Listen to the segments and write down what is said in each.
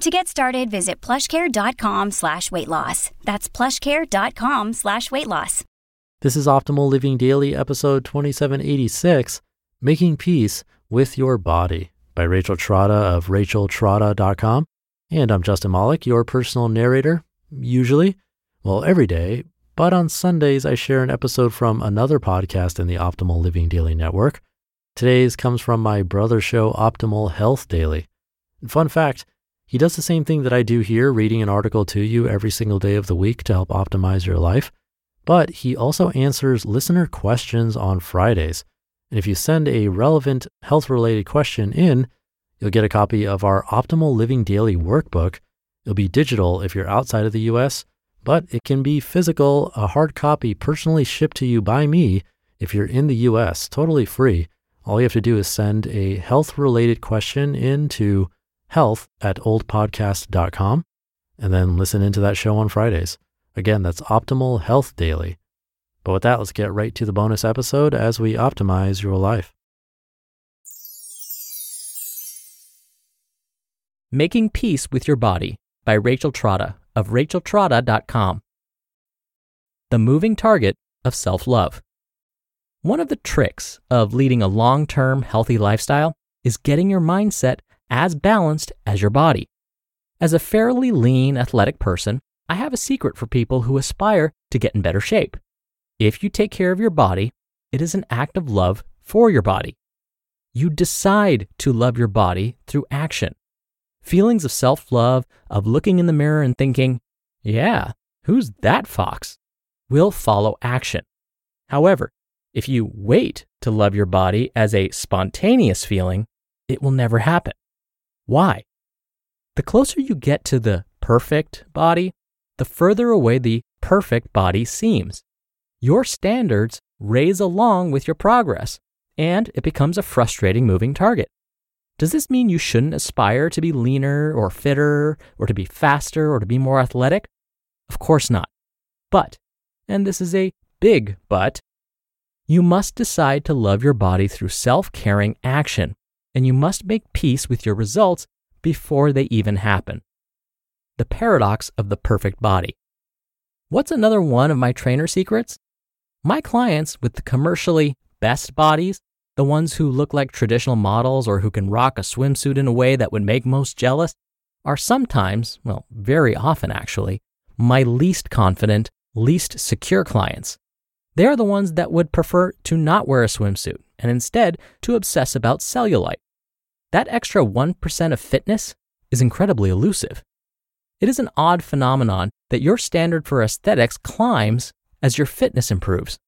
To get started, visit plushcare.com slash weight loss. That's plushcare.com slash weight loss. This is Optimal Living Daily, episode 2786 Making Peace with Your Body by Rachel Trotta of racheltrotta.com. And I'm Justin Malik, your personal narrator, usually, well, every day. But on Sundays, I share an episode from another podcast in the Optimal Living Daily network. Today's comes from my brother show, Optimal Health Daily. Fun fact, he does the same thing that I do here, reading an article to you every single day of the week to help optimize your life. But he also answers listener questions on Fridays. And if you send a relevant health related question in, you'll get a copy of our Optimal Living Daily workbook. It'll be digital if you're outside of the US, but it can be physical, a hard copy personally shipped to you by me if you're in the US, totally free. All you have to do is send a health related question in to health at oldpodcast.com and then listen into that show on Fridays. Again, that's Optimal Health Daily. But with that, let's get right to the bonus episode as we optimize your life. Making Peace with Your Body by Rachel Trotta of racheltrotta.com. The moving target of self love. One of the tricks of leading a long term healthy lifestyle is getting your mindset as balanced as your body. As a fairly lean, athletic person, I have a secret for people who aspire to get in better shape. If you take care of your body, it is an act of love for your body. You decide to love your body through action. Feelings of self love, of looking in the mirror and thinking, yeah, who's that fox, will follow action. However, if you wait to love your body as a spontaneous feeling, it will never happen. Why? The closer you get to the perfect body, the further away the perfect body seems. Your standards raise along with your progress, and it becomes a frustrating moving target. Does this mean you shouldn't aspire to be leaner or fitter or to be faster or to be more athletic? Of course not. But, and this is a big but, you must decide to love your body through self caring action and you must make peace with your results before they even happen. The paradox of the perfect body. What's another one of my trainer secrets? My clients with the commercially best bodies, the ones who look like traditional models or who can rock a swimsuit in a way that would make most jealous, are sometimes, well, very often actually, my least confident, least secure clients. They are the ones that would prefer to not wear a swimsuit and instead to obsess about cellulite that extra 1% of fitness is incredibly elusive. It is an odd phenomenon that your standard for aesthetics climbs as your fitness improves.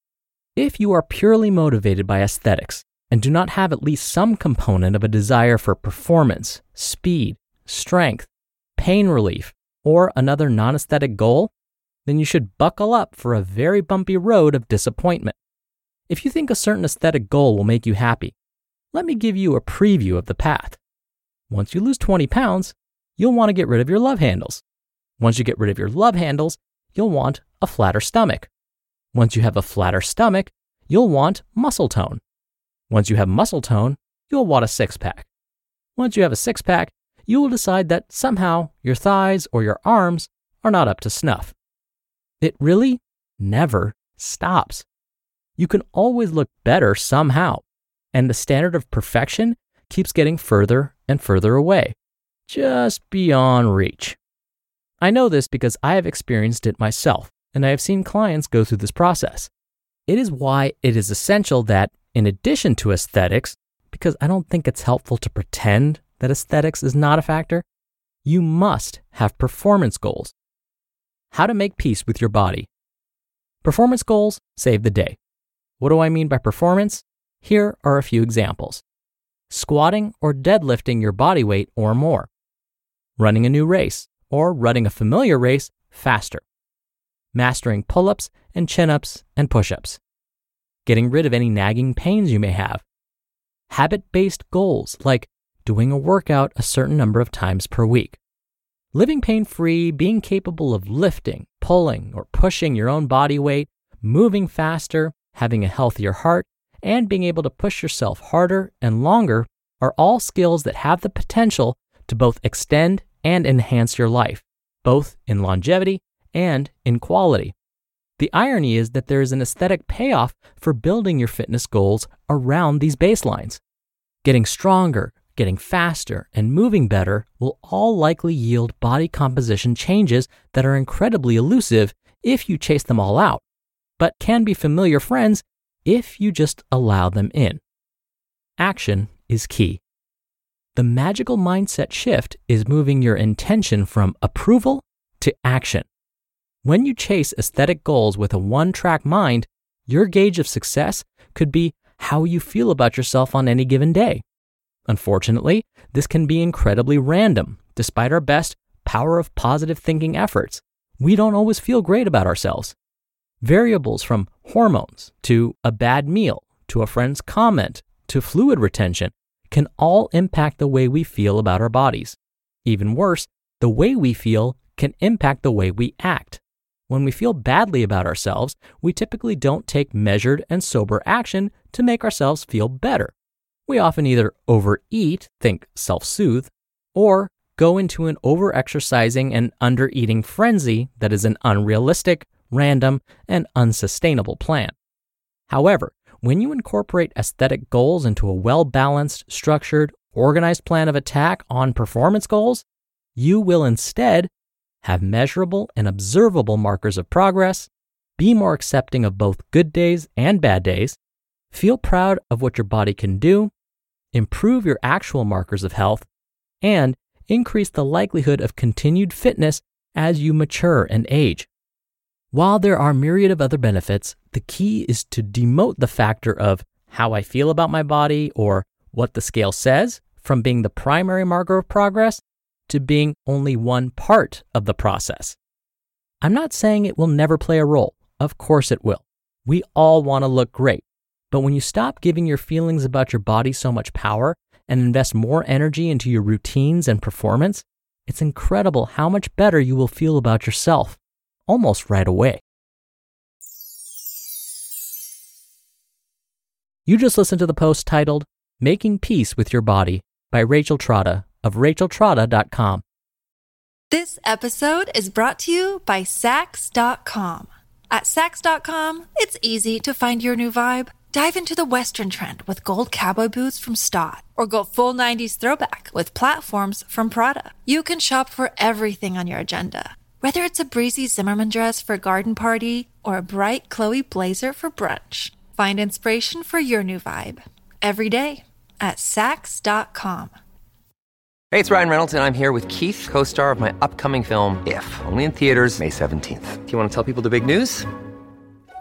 If you are purely motivated by aesthetics and do not have at least some component of a desire for performance, speed, strength, pain relief, or another non aesthetic goal, then you should buckle up for a very bumpy road of disappointment. If you think a certain aesthetic goal will make you happy, let me give you a preview of the path. Once you lose 20 pounds, you'll want to get rid of your love handles. Once you get rid of your love handles, you'll want a flatter stomach. Once you have a flatter stomach, you'll want muscle tone. Once you have muscle tone, you'll want a six pack. Once you have a six pack, you will decide that somehow your thighs or your arms are not up to snuff. It really never stops. You can always look better somehow and the standard of perfection keeps getting further and further away, just beyond reach. I know this because I have experienced it myself, and I have seen clients go through this process. it is why it is essential that, in addition to aesthetics, because I don't think it's helpful to pretend that aesthetics is not a factor, you must have performance goals. How to make peace with your body. Performance goals save the day. What do I mean by performance? Here are a few examples. Squatting or deadlifting your body weight or more, running a new race or running a familiar race faster, mastering pull ups and chin ups and push ups, getting rid of any nagging pains you may have, habit based goals like doing a workout a certain number of times per week. Living pain free, being capable of lifting, pulling, or pushing your own body weight, moving faster, having a healthier heart, and being able to push yourself harder and longer are all skills that have the potential to both extend and enhance your life, both in longevity and in quality. The irony is that there is an aesthetic payoff for building your fitness goals around these baselines. Getting stronger, getting faster, and moving better will all likely yield body composition changes that are incredibly elusive if you chase them all out, but can be familiar friends if you just allow them in. Action is key. The magical mindset shift is moving your intention from approval to action. When you chase aesthetic goals with a one track mind, your gauge of success could be how you feel about yourself on any given day. Unfortunately, this can be incredibly random. Despite our best power of positive thinking efforts, we don't always feel great about ourselves. Variables from hormones to a bad meal to a friend's comment to fluid retention can all impact the way we feel about our bodies. Even worse, the way we feel can impact the way we act. When we feel badly about ourselves, we typically don't take measured and sober action to make ourselves feel better. We often either overeat, think self soothe, or go into an overexercising and undereating frenzy that is an unrealistic, random, and unsustainable plan. However, when you incorporate aesthetic goals into a well balanced, structured, organized plan of attack on performance goals, you will instead have measurable and observable markers of progress, be more accepting of both good days and bad days, feel proud of what your body can do, improve your actual markers of health, and increase the likelihood of continued fitness as you mature and age. While there are myriad of other benefits, the key is to demote the factor of how I feel about my body or what the scale says from being the primary marker of progress to being only one part of the process. I'm not saying it will never play a role. Of course it will. We all want to look great. But when you stop giving your feelings about your body so much power and invest more energy into your routines and performance, it's incredible how much better you will feel about yourself almost right away. You just listened to the post titled Making Peace with Your Body by Rachel Trotta of racheltrotta.com. This episode is brought to you by Saks.com. At Saks.com, it's easy to find your new vibe. Dive into the Western trend with gold cowboy boots from Staud, or go full 90s throwback with platforms from Prada. You can shop for everything on your agenda whether it's a breezy Zimmermann dress for a garden party or a bright Chloe blazer for brunch, find inspiration for your new vibe every day at Saks.com. Hey, it's Ryan Reynolds, and I'm here with Keith, co star of my upcoming film, If, only in theaters, May 17th. Do you want to tell people the big news?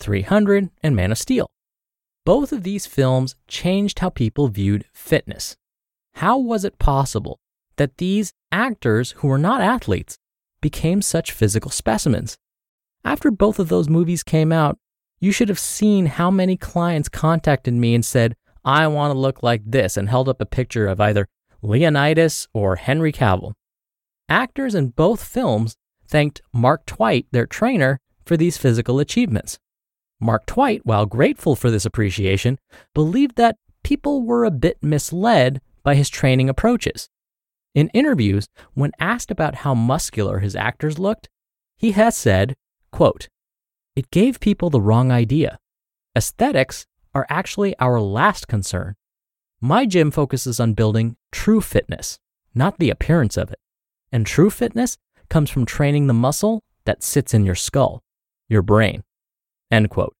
300 and Man of Steel. Both of these films changed how people viewed fitness. How was it possible that these actors who were not athletes became such physical specimens? After both of those movies came out, you should have seen how many clients contacted me and said, I want to look like this, and held up a picture of either Leonidas or Henry Cavill. Actors in both films thanked Mark Twight, their trainer, for these physical achievements. Mark Twight, while grateful for this appreciation, believed that people were a bit misled by his training approaches. In interviews, when asked about how muscular his actors looked, he has said, quote, It gave people the wrong idea. Aesthetics are actually our last concern. My gym focuses on building true fitness, not the appearance of it. And true fitness comes from training the muscle that sits in your skull, your brain. End quote.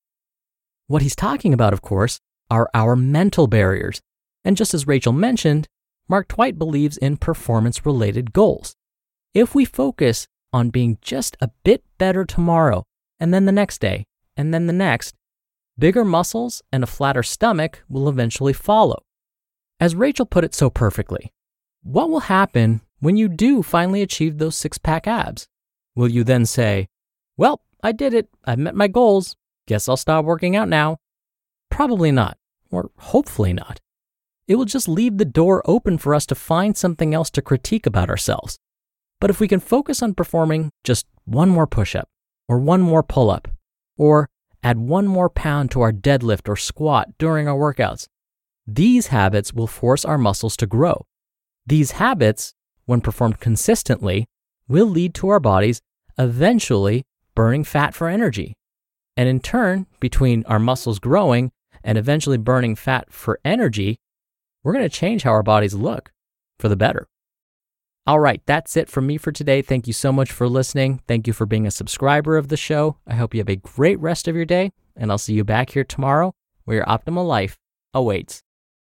What he's talking about, of course, are our mental barriers. And just as Rachel mentioned, Mark Twight believes in performance related goals. If we focus on being just a bit better tomorrow, and then the next day, and then the next, bigger muscles and a flatter stomach will eventually follow. As Rachel put it so perfectly, what will happen when you do finally achieve those six pack abs? Will you then say, Well, I did it, I've met my goals, guess I'll stop working out now? Probably not, or hopefully not. It will just leave the door open for us to find something else to critique about ourselves. But if we can focus on performing just one more push up, or one more pull up, or add one more pound to our deadlift or squat during our workouts, these habits will force our muscles to grow. These habits, when performed consistently, will lead to our bodies eventually burning fat for energy. And in turn, between our muscles growing and eventually burning fat for energy, we're going to change how our bodies look for the better. All right, that's it from me for today. Thank you so much for listening. Thank you for being a subscriber of the show. I hope you have a great rest of your day, and I'll see you back here tomorrow where your optimal life awaits.